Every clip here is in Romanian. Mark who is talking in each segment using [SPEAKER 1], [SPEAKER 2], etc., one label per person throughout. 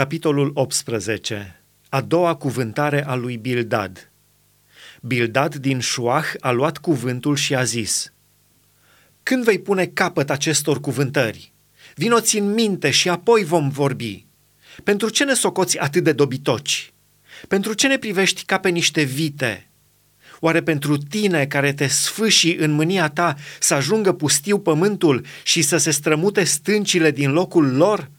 [SPEAKER 1] Capitolul 18. A doua cuvântare a lui Bildad. Bildad din Șuah a luat cuvântul și a zis, Când vei pune capăt acestor cuvântări? Vinoți în minte și apoi vom vorbi. Pentru ce ne socoți atât de dobitoci? Pentru ce ne privești ca pe niște vite? Oare pentru tine care te sfâși în mânia ta să ajungă pustiu pământul și să se strămute stâncile din locul lor?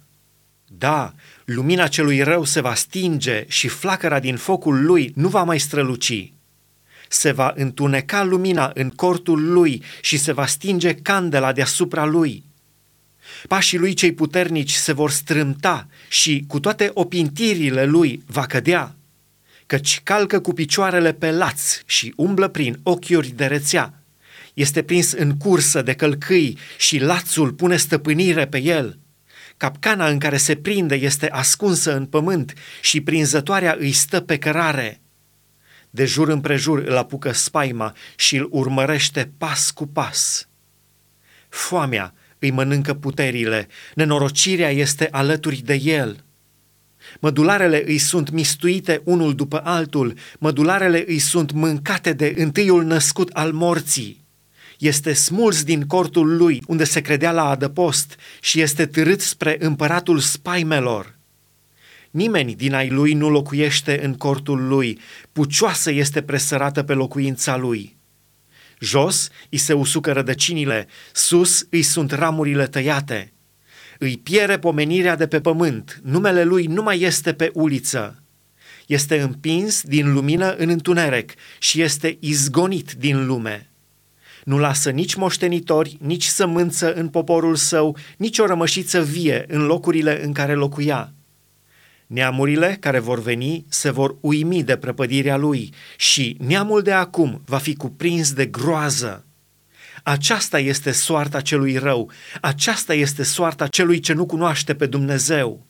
[SPEAKER 1] Da, lumina celui rău se va stinge și flacăra din focul lui nu va mai străluci. Se va întuneca lumina în cortul lui și se va stinge candela deasupra lui. Pașii lui cei puternici se vor strâmta și cu toate opintirile lui va cădea, căci calcă cu picioarele pe laț și umblă prin ochiuri de rețea. Este prins în cursă de călcâi și lațul pune stăpânire pe el – Capcana în care se prinde este ascunsă în pământ și prinzătoarea îi stă pe cărare. De jur împrejur îl apucă spaima și îl urmărește pas cu pas. Foamea îi mănâncă puterile, nenorocirea este alături de el. Mădularele îi sunt mistuite unul după altul, mădularele îi sunt mâncate de întâiul născut al morții este smuls din cortul lui, unde se credea la adăpost, și este târât spre împăratul spaimelor. Nimeni din ai lui nu locuiește în cortul lui, pucioasă este presărată pe locuința lui. Jos îi se usucă rădăcinile, sus îi sunt ramurile tăiate. Îi piere pomenirea de pe pământ, numele lui nu mai este pe uliță. Este împins din lumină în întuneric și este izgonit din lume. Nu lasă nici moștenitori, nici sămânță în poporul său, nici o rămășiță vie în locurile în care locuia. Neamurile care vor veni se vor uimi de prăpădirea lui și neamul de acum va fi cuprins de groază. Aceasta este soarta celui rău, aceasta este soarta celui ce nu cunoaște pe Dumnezeu.